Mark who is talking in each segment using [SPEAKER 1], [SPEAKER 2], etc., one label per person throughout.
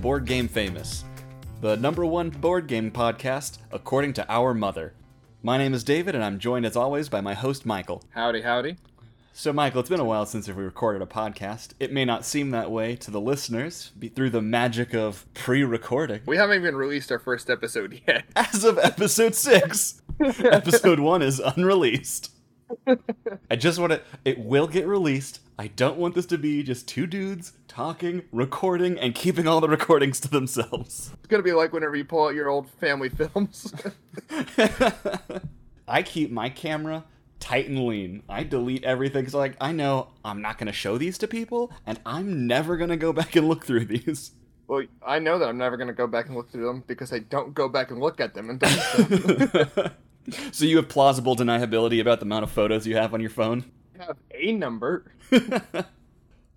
[SPEAKER 1] Board Game Famous, the number one board game podcast according to our mother. My name is David, and I'm joined as always by my host, Michael.
[SPEAKER 2] Howdy, howdy.
[SPEAKER 1] So, Michael, it's been a while since we recorded a podcast. It may not seem that way to the listeners be- through the magic of pre recording.
[SPEAKER 2] We haven't even released our first episode yet.
[SPEAKER 1] As of episode six, episode one is unreleased. I just want to, it will get released. I don't want this to be just two dudes talking, recording, and keeping all the recordings to themselves.
[SPEAKER 2] It's gonna be like whenever you pull out your old family films.
[SPEAKER 1] I keep my camera tight and lean. I delete everything because, like, I know I'm not to show these to people, and I'm never to go back and look through these.
[SPEAKER 2] well, I know that I'm never gonna go back and look through them because I don't go back and look at them and delete them.
[SPEAKER 1] so you have plausible deniability about the amount of photos you have on your phone?
[SPEAKER 2] I have a number.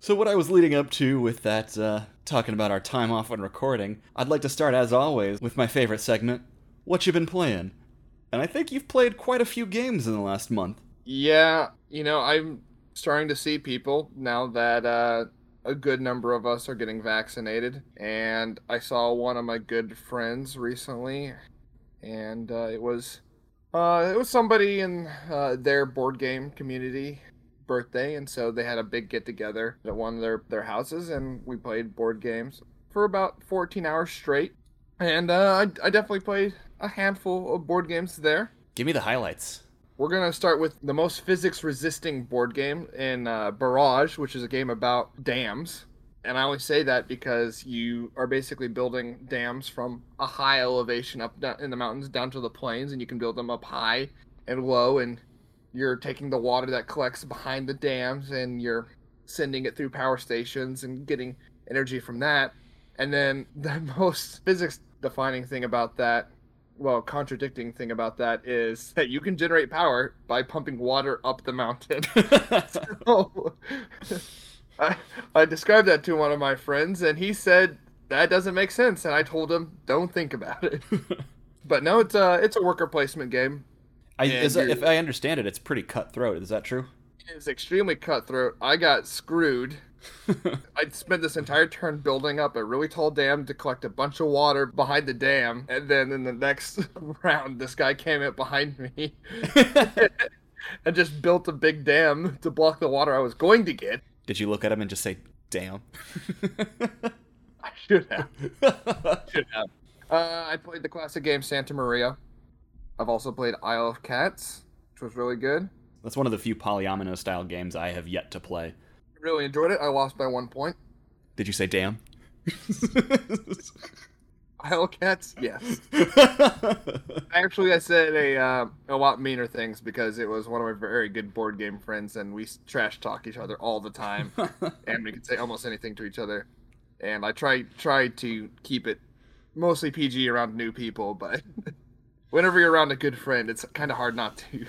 [SPEAKER 1] So what I was leading up to with that, uh, talking about our time off when recording, I'd like to start as always with my favorite segment, What You Been Playing? And I think you've played quite a few games in the last month.
[SPEAKER 2] Yeah, you know, I'm starting to see people now that uh, a good number of us are getting vaccinated. And I saw one of my good friends recently, and uh, it was uh, it was somebody in uh, their board game community birthday, and so they had a big get together at one of their their houses, and we played board games for about 14 hours straight. And uh, I, I definitely played a handful of board games there.
[SPEAKER 1] Give me the highlights.
[SPEAKER 2] We're gonna start with the most physics-resisting board game in uh, Barrage, which is a game about dams. And I only say that because you are basically building dams from a high elevation up in the mountains down to the plains, and you can build them up high and low, and you're taking the water that collects behind the dams and you're sending it through power stations and getting energy from that. And then the most physics-defining thing about that well, contradicting thing about that is that you can generate power by pumping water up the mountain. so, I, I described that to one of my friends, and he said that doesn't make sense. And I told him, don't think about it. but no, it's a it's a worker placement game.
[SPEAKER 1] I, is if I understand it, it's pretty cutthroat. Is that true?
[SPEAKER 2] It's extremely cutthroat. I got screwed. I spent this entire turn building up a really tall dam to collect a bunch of water behind the dam, and then in the next round, this guy came up behind me and just built a big dam to block the water I was going to get.
[SPEAKER 1] Did you look at him and just say, "Damn"?
[SPEAKER 2] I should have. Should have. Uh, I played the classic game Santa Maria. I've also played Isle of Cats, which was really good.
[SPEAKER 1] That's one of the few polyomino style games I have yet to play.
[SPEAKER 2] Really enjoyed it. I lost by one point.
[SPEAKER 1] Did you say "damn"?
[SPEAKER 2] Isle of Cats, yes. Actually, I said a uh, a lot meaner things because it was one of my very good board game friends, and we trash talk each other all the time, and we could say almost anything to each other. And I try try to keep it mostly PG around new people, but whenever you're around a good friend, it's kind of hard not to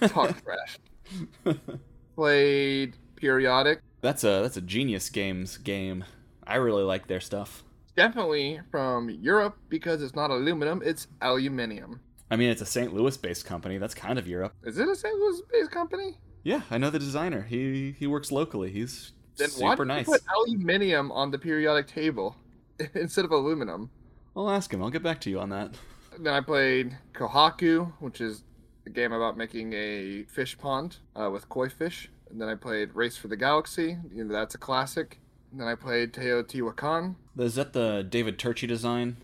[SPEAKER 2] talk trash. Played periodic,
[SPEAKER 1] that's a that's a genius games game. I really like their stuff.
[SPEAKER 2] definitely from Europe because it's not aluminum, it's aluminium.
[SPEAKER 1] I mean, it's a St. Louis-based company. That's kind of Europe.
[SPEAKER 2] Is it a St. Louis-based company?
[SPEAKER 1] Yeah, I know the designer. He he works locally. He's
[SPEAKER 2] Then why
[SPEAKER 1] super
[SPEAKER 2] did
[SPEAKER 1] nice.
[SPEAKER 2] you put aluminium on the periodic table instead of aluminum?
[SPEAKER 1] I'll ask him. I'll get back to you on that.
[SPEAKER 2] Then I played Kohaku, which is a game about making a fish pond uh, with koi fish. And then I played Race for the Galaxy. You know, that's a classic. And then I played Teotihuacan.
[SPEAKER 1] Is that the David Turchi design?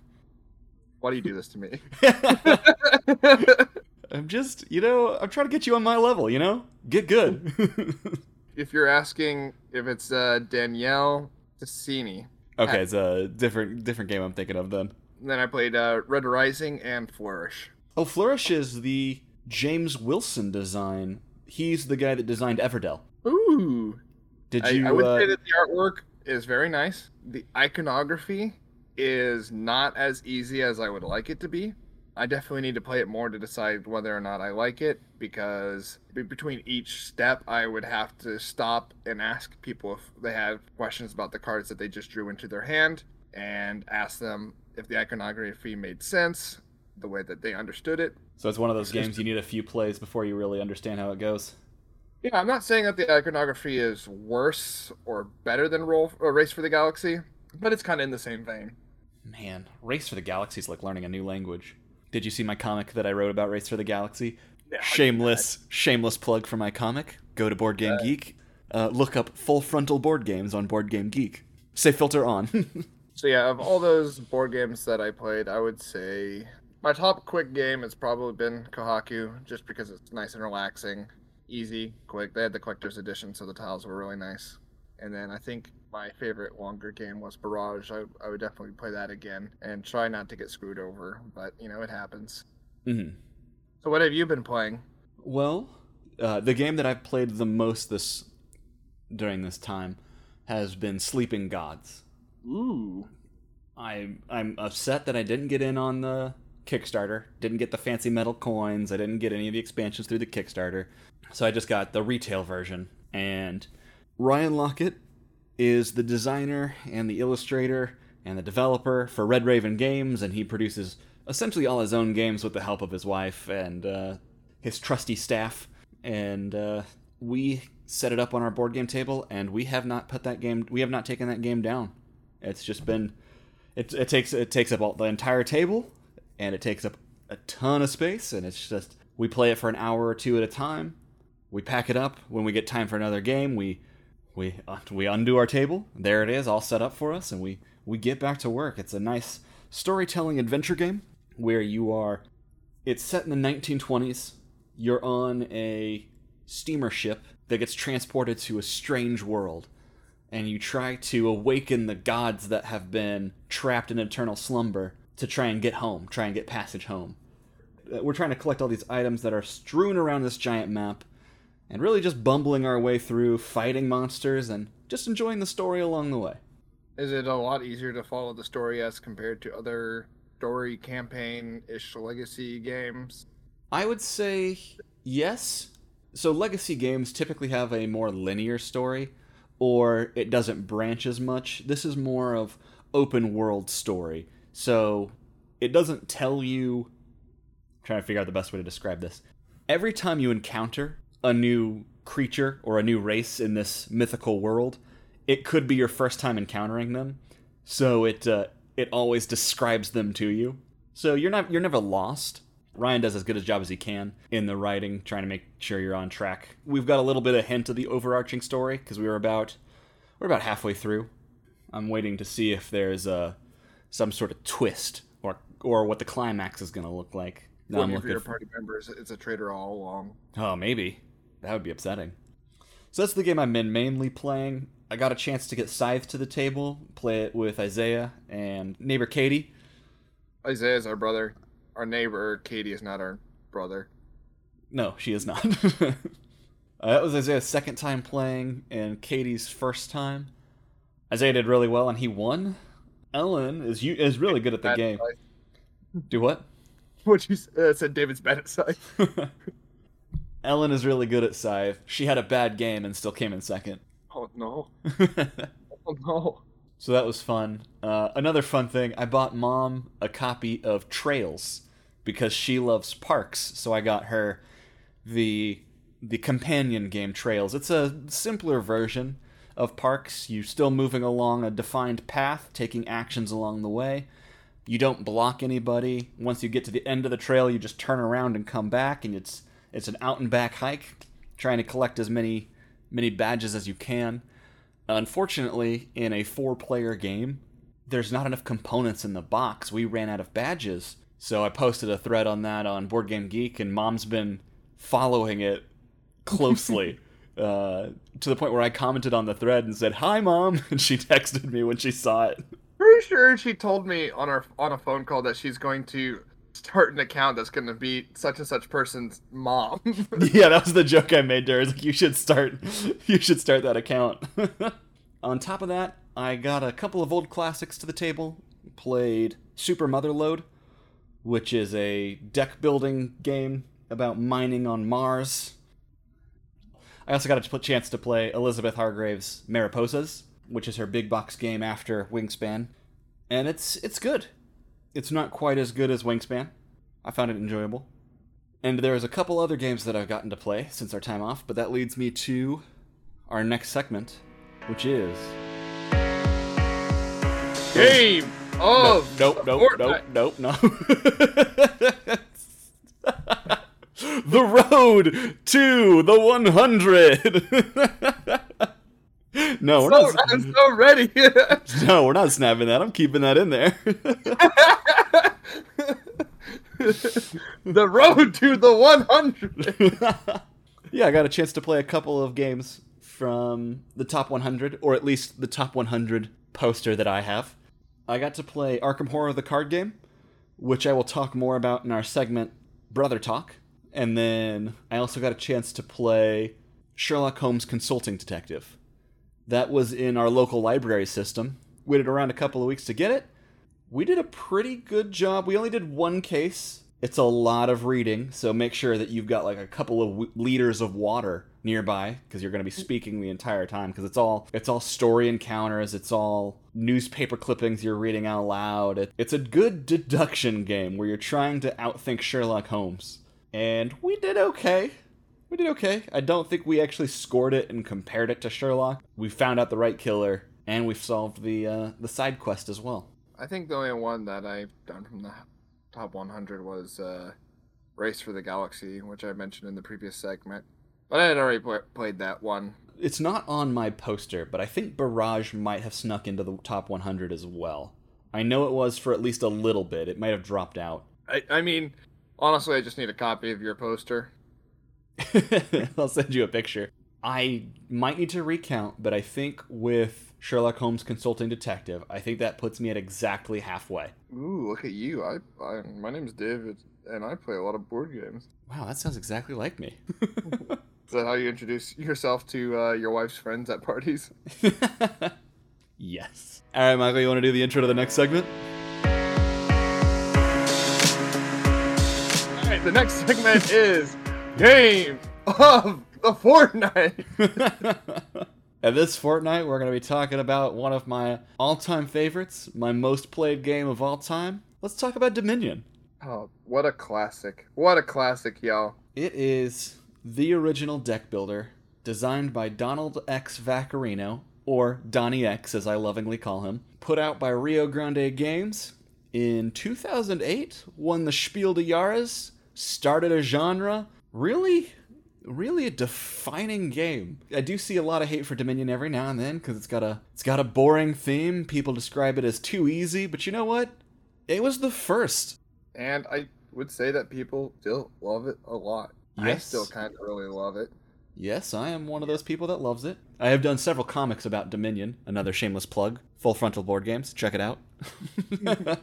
[SPEAKER 2] Why do you do this to me?
[SPEAKER 1] I'm just, you know, I'm trying to get you on my level. You know, get good.
[SPEAKER 2] if you're asking if it's uh, Daniele Tascini,
[SPEAKER 1] okay, it's a different different game I'm thinking of then.
[SPEAKER 2] Then I played uh, Red Rising and Flourish.
[SPEAKER 1] Oh, Flourish is the James Wilson design. He's the guy that designed Everdell.
[SPEAKER 2] Ooh,
[SPEAKER 1] Did
[SPEAKER 2] I,
[SPEAKER 1] you?
[SPEAKER 2] I would
[SPEAKER 1] uh,
[SPEAKER 2] say that the artwork is very nice. The iconography is not as easy as I would like it to be. I definitely need to play it more to decide whether or not I like it because between each step, I would have to stop and ask people if they have questions about the cards that they just drew into their hand and ask them if the iconography made sense, the way that they understood it.
[SPEAKER 1] so it's one of those games you need a few plays before you really understand how it goes.
[SPEAKER 2] Yeah, I'm not saying that the iconography is worse or better than Roll or Race for the Galaxy, but it's kind of in the same vein.
[SPEAKER 1] Man, Race for the Galaxy is like learning a new language. Did you see my comic that I wrote about Race for the Galaxy?
[SPEAKER 2] Yeah,
[SPEAKER 1] shameless, shameless plug for my comic. Go to Board Game Geek. Uh, look up full frontal board games on Board Game Geek. Say filter on.
[SPEAKER 2] So yeah, of all those board games that I played, I would say my top quick game has probably been Kohaku, just because it's nice and relaxing, easy, quick. They had the collector's edition, so the tiles were really nice. And then I think my favorite longer game was Barrage. I, I would definitely play that again and try not to get screwed over, but you know it happens.
[SPEAKER 1] hmm
[SPEAKER 2] So what have you been playing?
[SPEAKER 1] Well, uh, the game that I've played the most this during this time has been Sleeping Gods.
[SPEAKER 2] Ooh,
[SPEAKER 1] I I'm upset that I didn't get in on the Kickstarter. Didn't get the fancy metal coins. I didn't get any of the expansions through the Kickstarter. So I just got the retail version. And Ryan Laukat is the designer and the illustrator and the developer for Red Raven Games, and he produces essentially all his own games with the help of his wife and uh, his trusty staff. And uh, we set it up on our board game table, and we have not put that game. We have not taken that game down. It's just been it, it takes it takes up all, the entire table and it takes up a ton of space and it's just we play it for an hour or two at a time. We pack it up. When we get time for another game we we we undo our table. There it is all set up for us and we we get back to work. It's a nice storytelling adventure game where you are it's set in the 1920s you're on a steamer ship that gets transported to a strange world and you try to awaken the gods that have been trapped in eternal slumber to try and get home, try and get passage home. Uh, We're trying to collect all these items that are strewn around this giant map, and really just bumbling our way through, fighting monsters, and just enjoying the story along the way.
[SPEAKER 2] is it a lot easier to follow the story as compared to other story campaign-ish legacy games?
[SPEAKER 1] I would say yes. So legacy games typically have a more linear story, or it doesn't branch as much. This is more of open world story. So it doesn't tell you I'm trying to figure out the best way to describe this. Every time you encounter a new creature or a new race in this mythical world, it could be your first time encountering them. So it uh, it always describes them to you. So you're not you're never lost. Ryan does as good a job as he can in the writing, trying to make sure you're on track. We've got a little bit of hint of the overarching story because we were about we're about halfway through. I'm waiting to see if there's a some sort of twist or or what the climax is going to look like. Now I'm
[SPEAKER 2] One of
[SPEAKER 1] looking
[SPEAKER 2] your
[SPEAKER 1] for-
[SPEAKER 2] party members it's a traitor all along.
[SPEAKER 1] Oh, maybe. That would be upsetting. So that's the game I've been mainly playing. I got a chance to get Scythe to the table, play it with Isaiah and neighbor Katie.
[SPEAKER 2] Isaiah's our brother. Our neighbor Katie is not our brother.
[SPEAKER 1] No, she is not. uh, that was Isaiah's second time playing and Katie's first time. Isaiah did really well and he won. Ellen is u- is really good at the
[SPEAKER 2] Bad
[SPEAKER 1] game. Do what?
[SPEAKER 2] What you uh, said? David's bad at scythe.
[SPEAKER 1] Ellen is really good at Scythe. She had a bad game and still came in second.
[SPEAKER 2] Oh no! Oh no!
[SPEAKER 1] So that was fun. Uh, another fun thing, I bought mom a copy of Trails because she loves parks. So I got her the the companion game Trails. It's a simpler version of parks. You're still moving along a defined path, taking actions along the way. You don't block anybody. Once you get to the end of the trail, you just turn around and come back, and it's it's an out and back hike, trying to collect as many many badges as you can. Unfortunately, in a four player game, there's not enough components in the box. We ran out of badges. So I posted a thread on that on Board Game Geek, and mom's been following it closely uh, to the point where I commented on the thread and said, Hi, mom. And she texted me when she saw it.
[SPEAKER 2] Pretty sure she told me on our on a phone call that she's going to start an account that's going to be such and such person's mom.
[SPEAKER 1] yeah, that was the joke I made to her. I was like, you should start, you should start that account. On top of that, I got a couple of old classics to the table. Played Super Motherload, which is a deck building game about mining on Mars. I also got a chance to play Elizabeth Hargrave's Mariposas, which is her big box game after Wingspan, and it's it's good. It's not quite as good as Wingspan. I found it enjoyable. And there's a couple other games that I've gotten to play since our time off, but that leads me to our next segment, which is
[SPEAKER 2] game of
[SPEAKER 1] Nope, nope, nope, nope, no. the road to the 100. no, we're
[SPEAKER 2] So,
[SPEAKER 1] not.
[SPEAKER 2] I'm so ready.
[SPEAKER 1] No, we're not snapping that. I'm keeping that in there.
[SPEAKER 2] the road to the 100.
[SPEAKER 1] yeah, I got a chance to play a couple of games from the top 100, or at least the top 100 poster that I have. I got to play Arkham Horror the card game, which I will talk more about in our segment Brother Talk. And then I also got a chance to play Sherlock Holmes Consulting Detective. That was in our local library system. Waited around a couple of weeks to get it. We did a pretty good job. We only did one case. It's a lot of reading, so make sure that you've got like a couple of w- liters of water nearby because you're going to be speaking the entire time because it's all it's all story encounters, it's all newspaper clippings you're reading out loud. It, it's a good deduction game where you're trying to outthink Sherlock Holmes. And we did okay. We did okay. I don't think we actually scored it and compared it to Sherlock. We found out the right killer and we've solved the uh, the side quest as well.
[SPEAKER 2] I think the only one that I've done from the top 100 was uh, Race for the Galaxy, which I mentioned in the previous segment. But I had already pl- played that one.
[SPEAKER 1] It's not on my poster, but I think Barrage might have snuck into the top 100 as well. I know it was for at least a little bit. It might have dropped out.
[SPEAKER 2] I, I mean, honestly, I just need a copy of your poster.
[SPEAKER 1] I'll send you a picture. I might need to recount, but I think with Sherlock Holmes Consulting Detective, I think that puts me at exactly halfway.
[SPEAKER 2] Ooh, look at you. I, I My name's David, and I play a lot of board games.
[SPEAKER 1] Wow, that sounds exactly like me.
[SPEAKER 2] Is that how you introduce yourself to uh, your wife's friends at parties?
[SPEAKER 1] yes. All right, Michael, you want to do the intro to the next segment?
[SPEAKER 2] All right, the next segment is Game of the Fortnite.
[SPEAKER 1] and this fortnight, we're going to be talking about one of my all time favorites, my most played game of all time. Let's talk about Dominion.
[SPEAKER 2] Oh, what a classic. What a classic, y'all.
[SPEAKER 1] It is the original deck builder, designed by Donald X. Vaccarino, or Donnie X as I lovingly call him, put out by Rio Grande Games in 2008, won the Spiel des Jahres, started a genre, really really a defining game. I do see a lot of hate for Dominion every now and then cuz it's got a it's got a boring theme. People describe it as too easy, but you know what? It was the first.
[SPEAKER 2] And I would say that people still love it a lot. I still kind of really love it.
[SPEAKER 1] Yes, I am one of those people that loves it. I have done several comics about Dominion, another shameless plug. Full Frontal Board Games, check it out.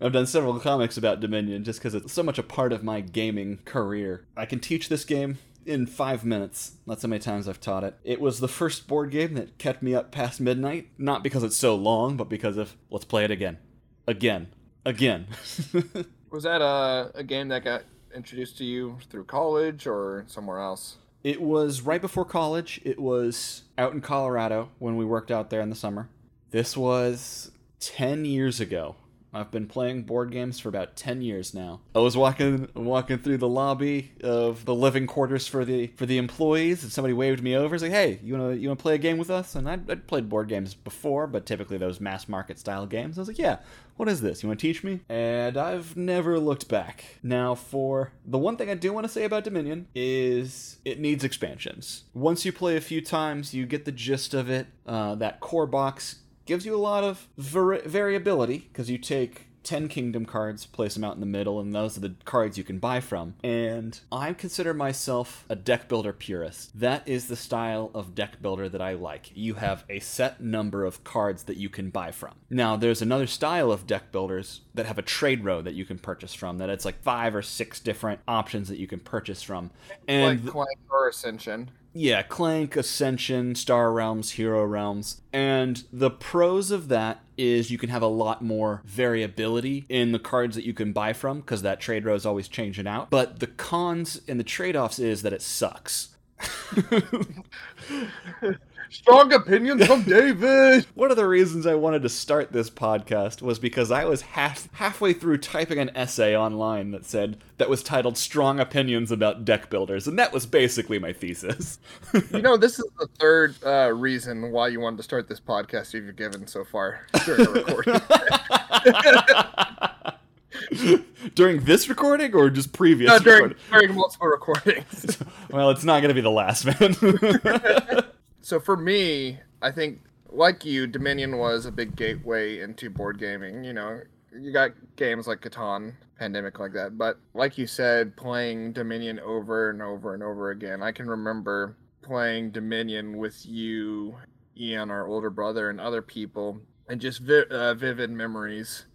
[SPEAKER 1] I've done several comics about Dominion just because it's so much a part of my gaming career. I can teach this game in five minutes. That's how many times I've taught it. It was the first board game that kept me up past midnight, not because it's so long, but because of let's play it again. Again. Again.
[SPEAKER 2] Was that a, a game that got introduced to you through college or somewhere else?
[SPEAKER 1] It was right before college. It was out in Colorado when we worked out there in the summer. This was 10 years ago. I've been playing board games for about 10 years now. I was walking walking through the lobby of the living quarters for the for the employees and somebody waved me over. It's like, "Hey, you want to you want to play a game with us?" And I'd, I'd played board games before, but typically those mass market style games. I was like, "Yeah, what is this? You want to teach me?" And I've never looked back. Now, for the one thing I do want to say about Dominion is it needs expansions. Once you play a few times, you get the gist of it. Uh, that core box gives you a lot of vari- variability because you take 10 kingdom cards, place them out in the middle, and those are the cards you can buy from. And I consider myself a deck builder purist. That is the style of deck builder that I like. You have a set number of cards that you can buy from. Now, there's another style of deck builders that have a trade row that you can purchase from, that it's like five or six different options that you can purchase from. And
[SPEAKER 2] like Clank or Ascension.
[SPEAKER 1] Yeah, Clank, Ascension, Star Realms, Hero Realms. And the pros of that is you can have a lot more variability in the cards that you can buy from because that trade row is always changing out. But the cons and the trade offs is that it sucks.
[SPEAKER 2] Strong opinions from David.
[SPEAKER 1] One of the reasons I wanted to start this podcast was because I was half halfway through typing an essay online that said that was titled "Strong Opinions About Deck Builders," and that was basically my thesis.
[SPEAKER 2] you know, this is the third uh, reason why you wanted to start this podcast you've given so far during the
[SPEAKER 1] recording. during this recording or just previous?
[SPEAKER 2] No, during, during multiple recordings.
[SPEAKER 1] well, it's not going to be the last, man
[SPEAKER 2] so for me, I think like you, Dominion was a big gateway into board gaming. You know, you got games like Catan, Pandemic like that, but like you said, playing Dominion over and over and over again. I can remember playing Dominion with you, Ian, our older brother, and other people, and just vi- uh, vivid memories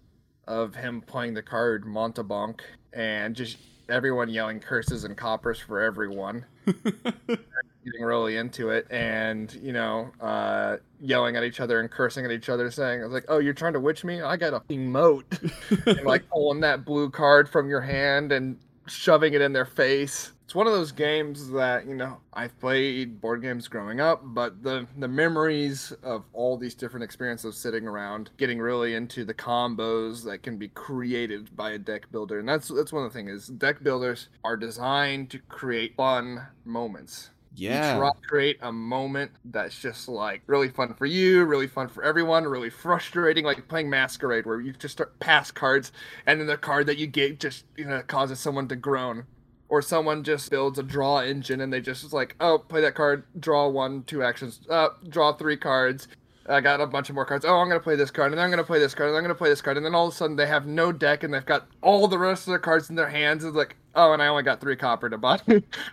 [SPEAKER 2] of him playing the card Mountebank and just everyone yelling curses and coppers for everyone. getting really into it and you know uh, yelling at each other and cursing at each other saying i was like oh you're trying to witch me? I got a moat. And like pulling that blue card from your hand and shoving it in their face. It's one of those games that you know I've played board games growing up, but the the memories of all these different experiences of sitting around, getting really into the combos that can be created by a deck builder, and that's that's one of the things is deck builders are designed to create fun moments.
[SPEAKER 1] Yeah.
[SPEAKER 2] You try to create a moment that's just like really fun for you, really fun for everyone, really frustrating, like playing Masquerade, where you just start pass cards, and then the card that you get just you know causes someone to groan or someone just builds a draw engine and they just like, oh, play that card, draw one, two actions, uh, draw three cards. I got a bunch of more cards. Oh, I'm gonna play this card, and then I'm gonna play this card, and I'm gonna play this card, and then all of a sudden they have no deck, and they've got all the rest of their cards in their hands. It's like, oh, and I only got three copper to buy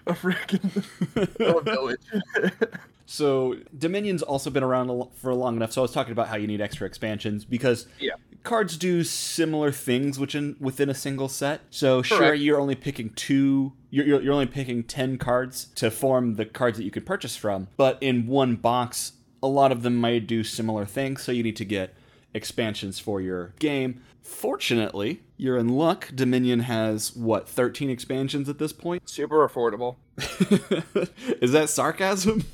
[SPEAKER 2] a freaking village.
[SPEAKER 1] so Dominion's also been around for long enough. So I was talking about how you need extra expansions because
[SPEAKER 2] yeah
[SPEAKER 1] cards do similar things within within a single set. So Correct. sure, you're only picking two. You're, you're only picking ten cards to form the cards that you could purchase from. But in one box, a lot of them might do similar things. So you need to get expansions for your game. Fortunately, you're in luck. Dominion has what 13 expansions at this point.
[SPEAKER 2] Super affordable.
[SPEAKER 1] Is that sarcasm?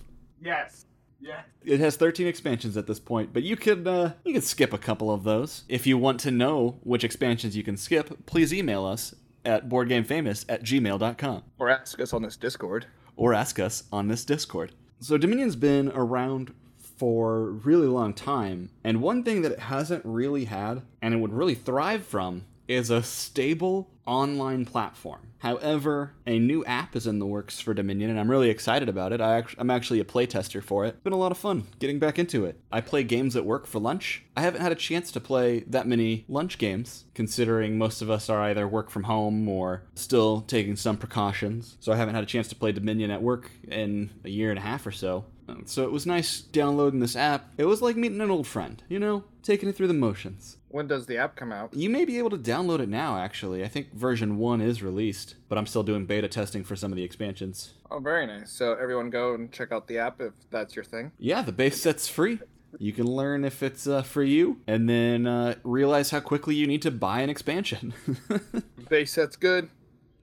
[SPEAKER 2] Yes. Yeah.
[SPEAKER 1] It has 13 expansions at this point, but you can uh, you could skip a couple of those. If you want to know which expansions you can skip, please email us at boardgamefamous at gmail.com.
[SPEAKER 2] Or ask us on this Discord.
[SPEAKER 1] Or ask us on this Discord. So Dominion's been around for a really long time, and one thing that it hasn't really had, and it would really thrive from, is a stable online platform. However, a new app is in the works for Dominion, and I'm really excited about it. I am actually a playtester for it. It's been a lot of fun getting back into it. I play games at work for lunch. I haven't had a chance to play that many lunch games, considering most of us are either work from home or still taking some precautions. So I haven't had a chance to play Dominion at work in a year and a half or so. So it was nice downloading this app. It was like meeting an old friend, you know, taking it through the motions.
[SPEAKER 2] When does the app come out?
[SPEAKER 1] You may be able to download it now, actually. I think version 1 is released, but I'm still doing beta testing for some of the expansions.
[SPEAKER 2] Oh, very nice. So everyone go and check out the app if that's your thing.
[SPEAKER 1] Yeah, the base set's free. You can learn if it's uh, for you, and then uh, realize how quickly you need to buy an expansion.
[SPEAKER 2] base set's good.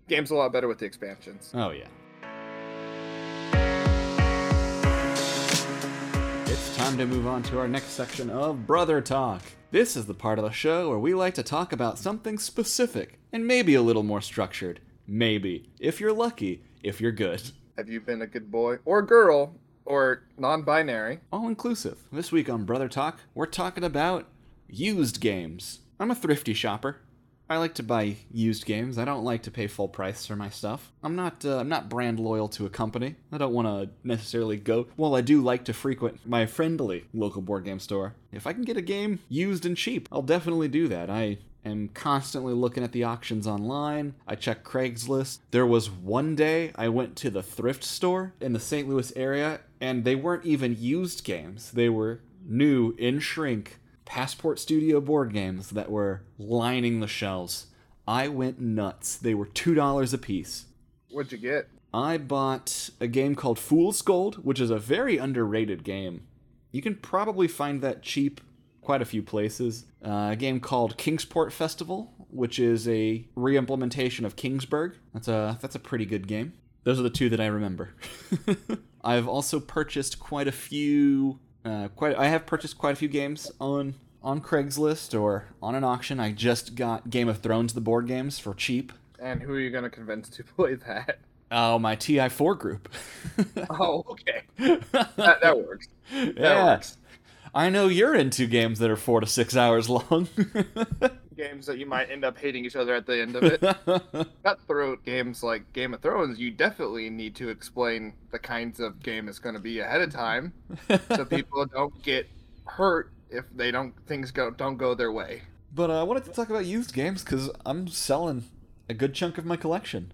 [SPEAKER 2] Game's a lot better with the expansions.
[SPEAKER 1] Oh, yeah. It's time to move on to our next section of Brother Talk. This is the part of the show where we like to talk about something specific and maybe a little more structured. Maybe. If you're lucky, if you're good.
[SPEAKER 2] Have you been a good boy or girl or non binary?
[SPEAKER 1] All inclusive. This week on Brother Talk, we're talking about used games. I'm a thrifty shopper. I like to buy used games. I don't like to pay full price for my stuff. I'm not uh, I'm not brand loyal to a company. I don't want to necessarily go. Well, I do like to frequent my friendly local board game store. If I can get a game used and cheap, I'll definitely do that. I am constantly looking at the auctions online. I check Craigslist. There was one day I went to the thrift store in the St. Louis area and they weren't even used games. They were new in shrink Passport Studio board games that were lining the shelves. I went nuts. They were $2 a piece.
[SPEAKER 2] What'd you get?
[SPEAKER 1] I bought a game called Fool's Gold, which is a very underrated game. You can probably find that cheap quite a few places. Uh, a game called Kingsport Festival, which is a re-implementation of Kingsburg. That's a that's a pretty good game. Those are the two that I remember. I've also purchased quite a few. Uh, quite, I have purchased quite a few games on on Craigslist or on an auction. I just got Game of Thrones, the board games, for cheap.
[SPEAKER 2] And who are you going to convince to play that?
[SPEAKER 1] Oh, my TI4 group.
[SPEAKER 2] oh, okay. That, that works. That
[SPEAKER 1] yeah.
[SPEAKER 2] works.
[SPEAKER 1] I know you're into games that are four to six hours long.
[SPEAKER 2] Games that you might end up hating each other at the end of it. Cutthroat games like Game of Thrones, you definitely need to explain the kinds of game it's going to be ahead of time, so people don't get hurt if they don't things go don't go their way.
[SPEAKER 1] but uh, I wanted to talk about used games because I'm selling a good chunk of my collection.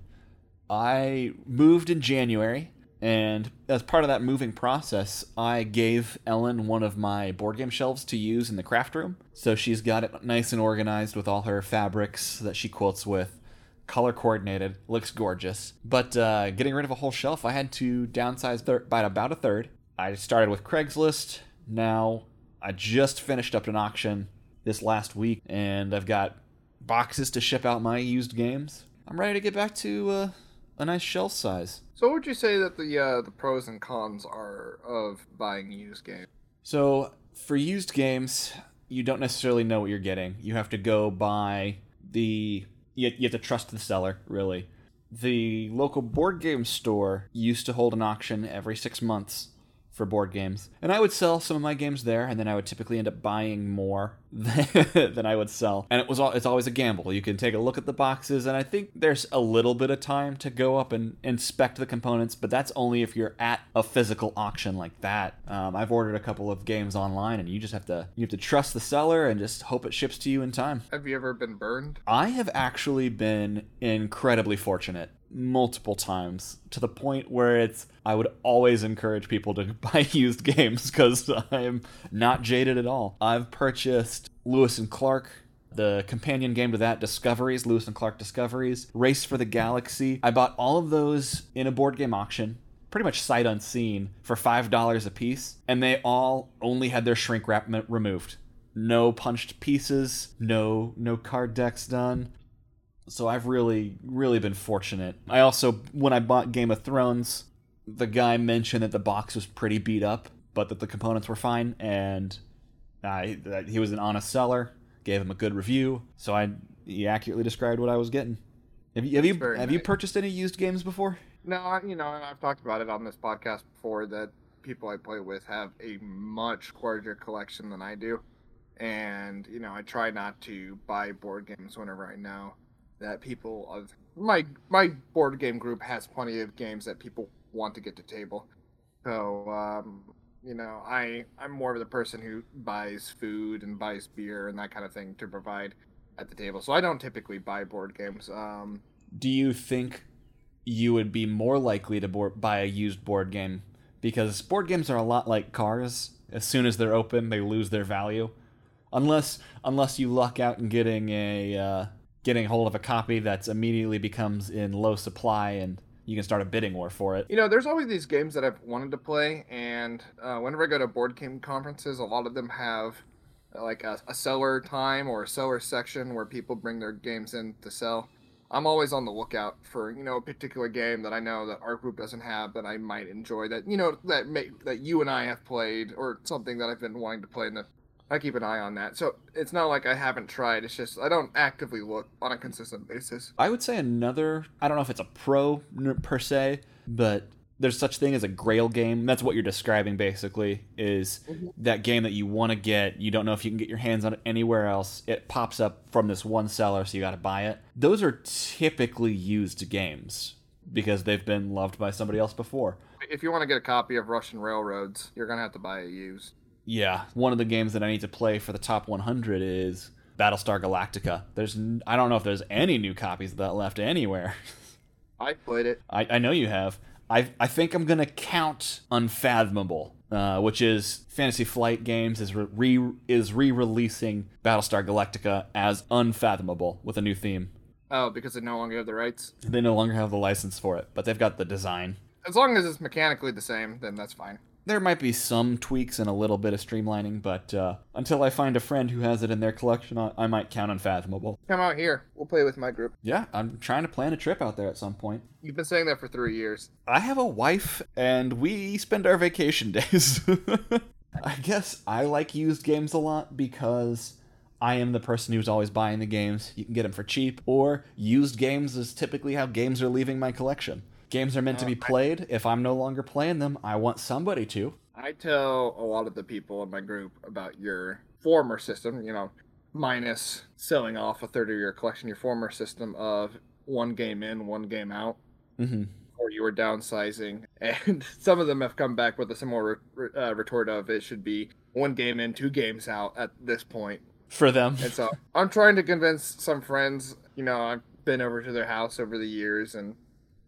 [SPEAKER 1] I moved in January, and as part of that moving process, I gave Ellen one of my board game shelves to use in the craft room. So she's got it nice and organized with all her fabrics that she quilts with, color coordinated, looks gorgeous. But uh, getting rid of a whole shelf, I had to downsize thir- by about a third. I started with Craigslist. Now I just finished up an auction this last week, and I've got boxes to ship out my used games. I'm ready to get back to uh, a nice shelf size.
[SPEAKER 2] So, what would you say that the uh, the pros and cons are of buying used games?
[SPEAKER 1] So, for used games, you don't necessarily know what you're getting. You have to go buy the. You you have to trust the seller, really. The local board game store used to hold an auction every six months for board games. And I would sell some of my games there, and then I would typically end up buying more than I would sell. And it was all, it's always a gamble. You can take a look at the boxes, and I think there's a little bit of time to go up and inspect the components, but that's only if you're at a physical auction like that. Um, I've ordered a couple of games online, and you just have to you have to trust the seller and just hope it ships to you in time.
[SPEAKER 2] Have you ever been burned?
[SPEAKER 1] I have actually been incredibly fortunate multiple times to the point where it's I would always encourage people to buy used games because I'm not jaded at all. I've purchased Lewis and Clark. The companion game to that, Discoveries, Lewis and Clark Discoveries, Race for the Galaxy. I bought all of those in a board game auction, pretty much sight unseen, for $5 a piece, and they all only had their shrink wrap removed. No punched pieces, no no card decks done so I've really, really been fortunate. I also, when I bought Game of Thrones, the guy mentioned that the box was pretty beat up, but that the components were fine, and I, that he was an honest seller. Gave him a good review, so I he accurately described what I was getting. Have you have you have you purchased any used games before?
[SPEAKER 2] No, I, you know, I've talked about it on this podcast before that people I play with have a much larger collection than I do. And, you know, I try not to buy board games whenever I know that people of my my board game group has plenty of games that people want to get to table. So, um, you know, I I'm more of the person who buys food and buys beer and that kind of thing to provide at the table. So I don't typically buy board games. Um,
[SPEAKER 1] Do you think you would be more likely to board, buy a used board game because board games are a lot like cars. As soon as they're open, they lose their value, unless unless you luck out in getting a uh, getting hold of a copy that's immediately becomes in low supply and you can start a bidding war for it.
[SPEAKER 2] You know, there's always these games that I've wanted to play, and uh, whenever I go to board game conferences, a lot of them have like a, a seller time or a seller section where people bring their games in to sell. I'm always on the lookout for you know a particular game that I know that our group doesn't have that I might enjoy that you know that may, that you and I have played or something that I've been wanting to play. in that I keep an eye on that. So it's not like I haven't tried. It's just I don't actively look on a consistent basis.
[SPEAKER 1] I would say another. I don't know if it's a pro per se, but there's such thing as a Grail game. That's what you're describing, basically. Is mm-hmm. that game that you want to get? You don't know if you can get your hands on it anywhere else. It pops up from this one seller, so you got to buy it. Those are typically used games because they've been loved by somebody else before.
[SPEAKER 2] If you want to get a copy of Russian Railroads, you're gonna have to buy it used.
[SPEAKER 1] Yeah, one of the games that I need to play for the top 100 is Battlestar Galactica. There's, n- I don't know if there's any new copies of that left anywhere.
[SPEAKER 2] I played it.
[SPEAKER 1] I, I know you have. I I think I'm gonna count Unfathomable, uh, which is Fantasy Flight Games is re is re-releasing Battlestar Galactica as Unfathomable with a new theme.
[SPEAKER 2] Oh, because they no longer have the rights.
[SPEAKER 1] They no longer have the license for it, but they've got the design.
[SPEAKER 2] As long as it's mechanically the same, then that's fine.
[SPEAKER 1] There might be some tweaks and a little bit of streamlining, but uh, until I find a friend who has it in their collection, I, I might count Unfathomable.
[SPEAKER 2] Come out here. We'll play with my group.
[SPEAKER 1] Yeah, I'm trying to plan a trip out there at some point.
[SPEAKER 2] You've been saying that for three years.
[SPEAKER 1] I have a wife, and we spend our vacation days. I guess I like used games a lot because I am the person who's always buying the games. You can get them for cheap, or used games is typically how games are leaving my collection. Games are meant to be played. If I'm no longer playing them, I want somebody to.
[SPEAKER 2] I tell a lot of the people in my group about your former system, you know, minus selling off a third of your collection, your former system of one game in, one game out,
[SPEAKER 1] Mm-hmm.
[SPEAKER 2] or you were downsizing. And some of them have come back with a similar uh, retort of it should be one game in, two games out at this point.
[SPEAKER 1] For them.
[SPEAKER 2] And so I'm trying to convince some friends, you know, I've been over to their house over the years and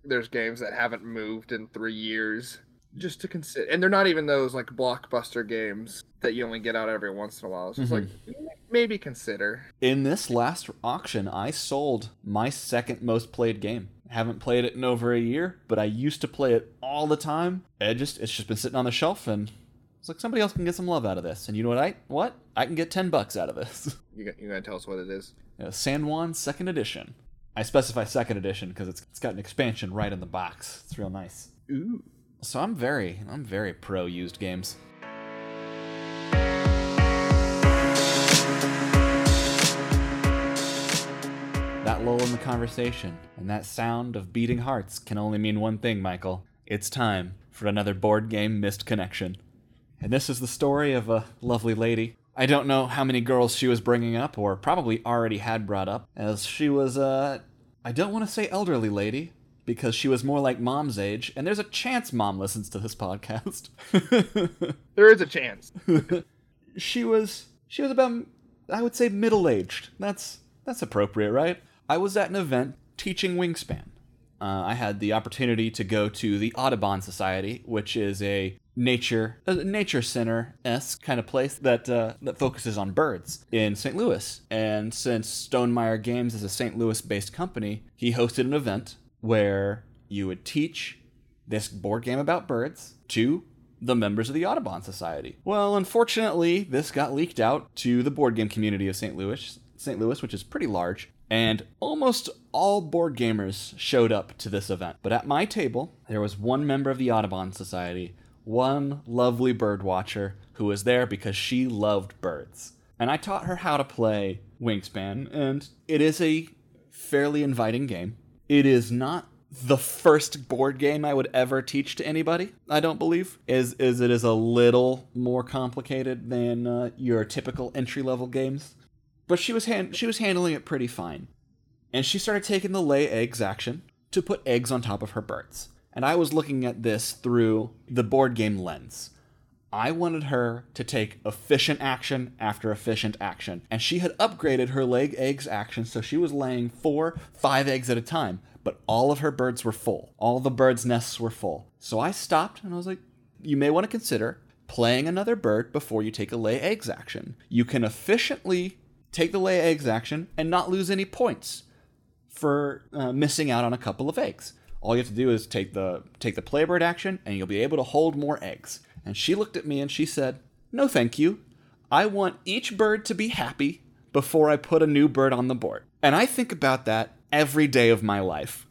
[SPEAKER 2] there's games that haven't moved in three years just to consider. And they're not even those like blockbuster games that you only get out every once in a while. It's just like, mm-hmm. maybe consider.
[SPEAKER 1] In this last auction, I sold my second most played game. Haven't played it in over a year, but I used to play it all the time. It just it's just been sitting on the shelf and it's like somebody else can get some love out of this. And you know what I what? I can get 10 bucks out of this.
[SPEAKER 2] You, got- you gonna tell us what it is?
[SPEAKER 1] Yeah, San Juan second edition. I specify second edition because it's, it's got an expansion right in the box. It's real nice.
[SPEAKER 2] Ooh.
[SPEAKER 1] So I'm very I'm very pro used games. That lull in the conversation and that sound of beating hearts can only mean one thing, Michael. It's time for another board game missed connection. And this is the story of a lovely lady. I don't know how many girls she was bringing up, or probably already had brought up, as she was, uh, I don't want to say elderly lady, because she was more like mom's age, and there's a chance mom listens to this podcast.
[SPEAKER 2] There is a chance.
[SPEAKER 1] she was she was about I would say middle aged. That's that's appropriate, right? I was at an event teaching Wingspan. Uh, I had the opportunity to go to the Audubon Society, which is a nature a nature center esque kind of place that uh, that focuses on birds in St. Louis. And since Stonemaier Games is a St. Louis based company, he hosted an event where you would teach this board game about birds to the members of the Audubon Society. Well, unfortunately, this got leaked out to the board game community of St. Louis, St. Louis, which is pretty large, and almost all board gamers showed up to this event. But at my table, there was one member of the Audubon Society, one lovely bird watcher who was there because she loved birds. And I taught her how to play Wingspan, and it is a fairly inviting game. It is not the first board game I would ever teach to anybody. I don't believe is is it is a little more complicated than uh, your typical entry level games, but she was hand- she was handling it pretty fine, and she started taking the lay eggs action to put eggs on top of her birds. And I was looking at this through the board game lens. I wanted her to take efficient action after efficient action. And she had upgraded her leg eggs action, so she was laying four, five eggs at a time. But all of her birds were full. All the birds' nests were full. So I stopped and I was like, you may want to consider playing another bird before you take a lay eggs action. You can efficiently take the lay eggs action and not lose any points for uh, missing out on a couple of eggs. All you have to do is take the take the playbird action, and you'll be able to hold more eggs. And she looked at me and she said, "No, thank you. I want each bird to be happy before I put a new bird on the board." And I think about that every day of my life.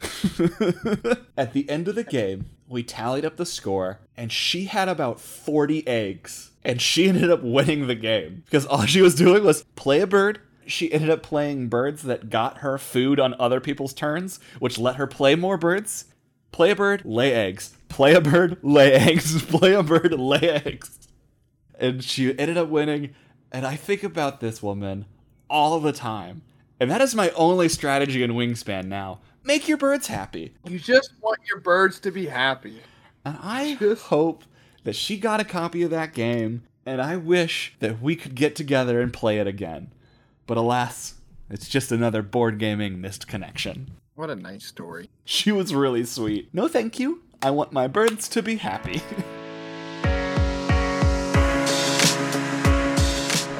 [SPEAKER 1] at the end of the game, we tallied up the score, and she had about 40 eggs. And she ended up winning the game because all she was doing was play a bird, she ended up playing birds that got her food on other people's turns, which let her play more birds. Play a bird, lay eggs. Play a bird, lay eggs. Play a bird, lay eggs. And she ended up winning. And I think about this woman all the time. And that is my only strategy in Wingspan now. Make your birds happy.
[SPEAKER 2] You just want your birds to be happy.
[SPEAKER 1] And I hope that she got a copy of that game. And I wish that we could get together and play it again. But alas, it's just another board gaming missed connection.
[SPEAKER 2] What a nice story.
[SPEAKER 1] She was really sweet. No, thank you. I want my birds to be happy.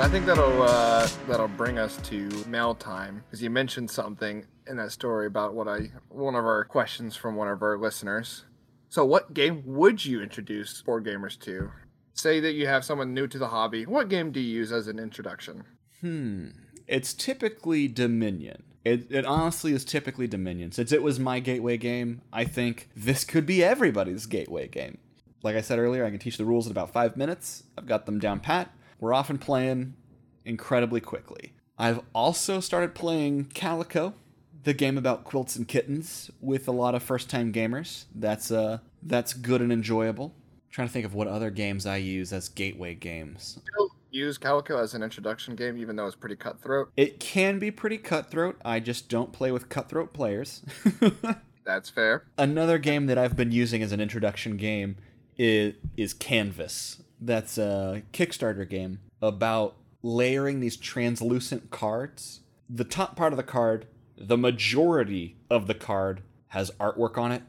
[SPEAKER 2] I think that'll uh, that'll bring us to mail time because you mentioned something in that story about what I one of our questions from one of our listeners. So, what game would you introduce board gamers to? Say that you have someone new to the hobby. What game do you use as an introduction?
[SPEAKER 1] Hmm. It's typically Dominion. It, it honestly is typically Dominion. Since it was my gateway game, I think this could be everybody's gateway game. Like I said earlier, I can teach the rules in about five minutes. I've got them down pat. We're often playing incredibly quickly. I've also started playing Calico, the game about quilts and kittens, with a lot of first-time gamers. That's uh that's good and enjoyable. trying to think of what other games I use as gateway games.
[SPEAKER 2] Use Calico as an introduction game, even though it's pretty cutthroat.
[SPEAKER 1] It can be pretty cutthroat. I just don't play with cutthroat players.
[SPEAKER 2] That's fair.
[SPEAKER 1] Another game that I've been using as an introduction game is, is Canvas. That's a Kickstarter game about layering these translucent cards. The top part of the card, the majority of the card has artwork on it.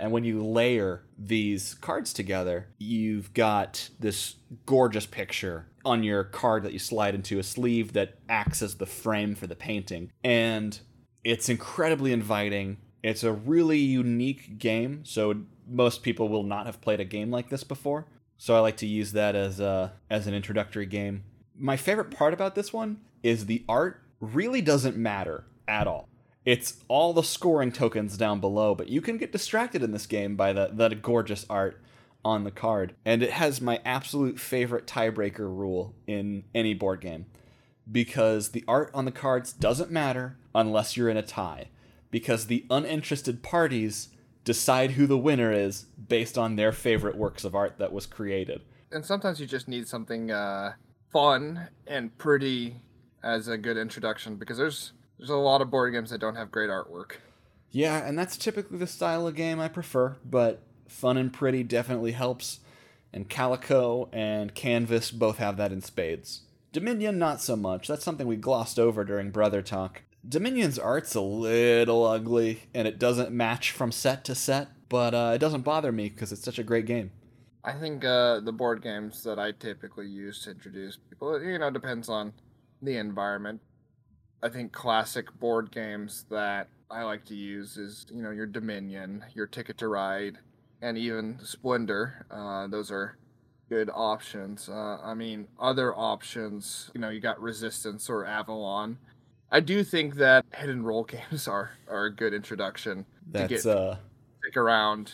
[SPEAKER 1] And when you layer these cards together, you've got this gorgeous picture on your card that you slide into a sleeve that acts as the frame for the painting. And it's incredibly inviting. It's a really unique game, so most people will not have played a game like this before. So I like to use that as a as an introductory game. My favorite part about this one is the art really doesn't matter at all. It's all the scoring tokens down below, but you can get distracted in this game by the, the gorgeous art on the card. And it has my absolute favorite tiebreaker rule in any board game because the art on the cards doesn't matter unless you're in a tie. Because the uninterested parties decide who the winner is based on their favorite works of art that was created.
[SPEAKER 2] And sometimes you just need something uh, fun and pretty as a good introduction because there's there's a lot of board games that don't have great artwork.
[SPEAKER 1] Yeah, and that's typically the style of game I prefer, but fun and pretty definitely helps. And Calico and Canvas both have that in spades. Dominion, not so much. That's something we glossed over during Brother Talk. Dominion's art's a little ugly, and it doesn't match from set to set, but uh, it doesn't bother me because it's such a great game.
[SPEAKER 2] I think uh, the board games that I typically use to introduce people, you know, depends on the environment. I think classic board games that I like to use is, you know, your Dominion, your Ticket to Ride, and even Splendor. Uh, those are good options. Uh, I mean, other options, you know, you got Resistance or Avalon. I do think that hidden role games are, are a good introduction
[SPEAKER 1] That's
[SPEAKER 2] to get
[SPEAKER 1] uh,
[SPEAKER 2] stick around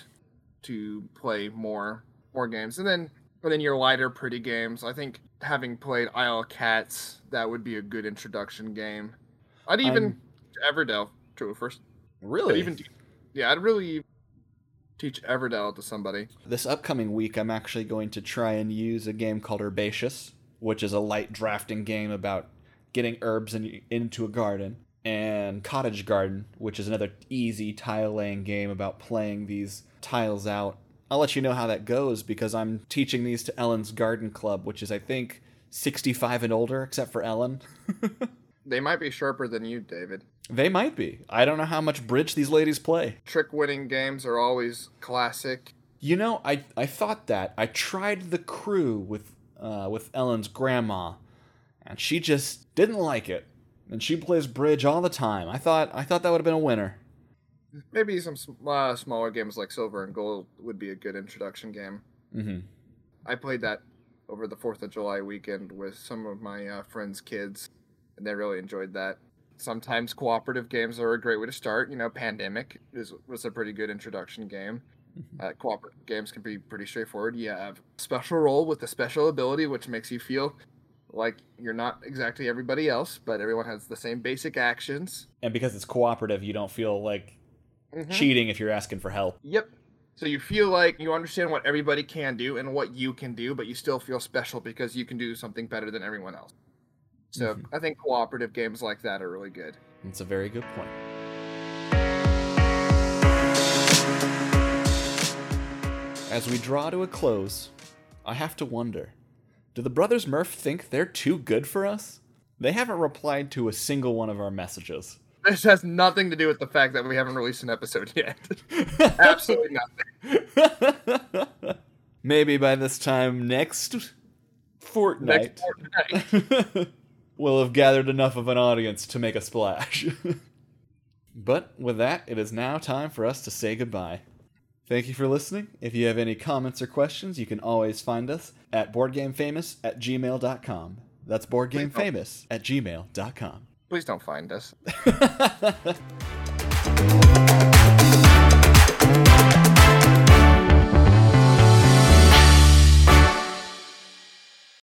[SPEAKER 2] to play more more games, and then and then your lighter, pretty games. I think having played Isle of Cats, that would be a good introduction game. I'd even
[SPEAKER 1] I'm-
[SPEAKER 2] Everdell to first.
[SPEAKER 1] really
[SPEAKER 2] I'd even yeah, I'd really teach Everdell to somebody.
[SPEAKER 1] This upcoming week, I'm actually going to try and use a game called Herbaceous, which is a light drafting game about getting herbs in, into a garden, and Cottage Garden, which is another easy tile laying game about playing these tiles out. I'll let you know how that goes because I'm teaching these to Ellen's Garden Club, which is, I think, 65 and older, except for Ellen.
[SPEAKER 2] They might be sharper than you, David.
[SPEAKER 1] they might be. I don't know how much bridge these ladies play.
[SPEAKER 2] Trick winning games are always classic.
[SPEAKER 1] You know, I I thought that I tried the crew with uh, with Ellen's grandma, and she just didn't like it. And she plays bridge all the time. I thought I thought that would have been a winner.
[SPEAKER 2] Maybe some uh, smaller games like Silver and Gold would be a good introduction game.
[SPEAKER 1] hmm
[SPEAKER 2] I played that over the Fourth of July weekend with some of my uh, friends' kids, and they really enjoyed that. Sometimes cooperative games are a great way to start. You know, Pandemic is was a pretty good introduction game. Uh, cooperative games can be pretty straightforward. You have special role with a special ability, which makes you feel like you're not exactly everybody else, but everyone has the same basic actions.
[SPEAKER 1] And because it's cooperative, you don't feel like
[SPEAKER 2] Mhm.
[SPEAKER 1] cheating if you're asking for help.
[SPEAKER 2] Yep. So you feel like you understand what everybody can do and what you can do, but you still feel special because you can do something better than everyone else. So
[SPEAKER 1] Mhm.
[SPEAKER 2] I think cooperative games like that are really good.
[SPEAKER 1] It's a very good point. As we draw to a close, I have to wonder do the Brothers Murph think they're too good for us? They haven't replied to a single one of our messages.
[SPEAKER 2] This has nothing to do with the fact that we haven't released an episode yet. Absolutely nothing.
[SPEAKER 1] Maybe by this time next fortnight,
[SPEAKER 2] Next fortnight.
[SPEAKER 1] we'll have gathered enough of an audience to make a splash. but with that, it is now time for us to say goodbye. Thank you for listening. If you have any comments or questions, you can always find us at boardgamefamous at gmail.com. That's boardgamefamous at gmail.com.
[SPEAKER 2] Please don't find us.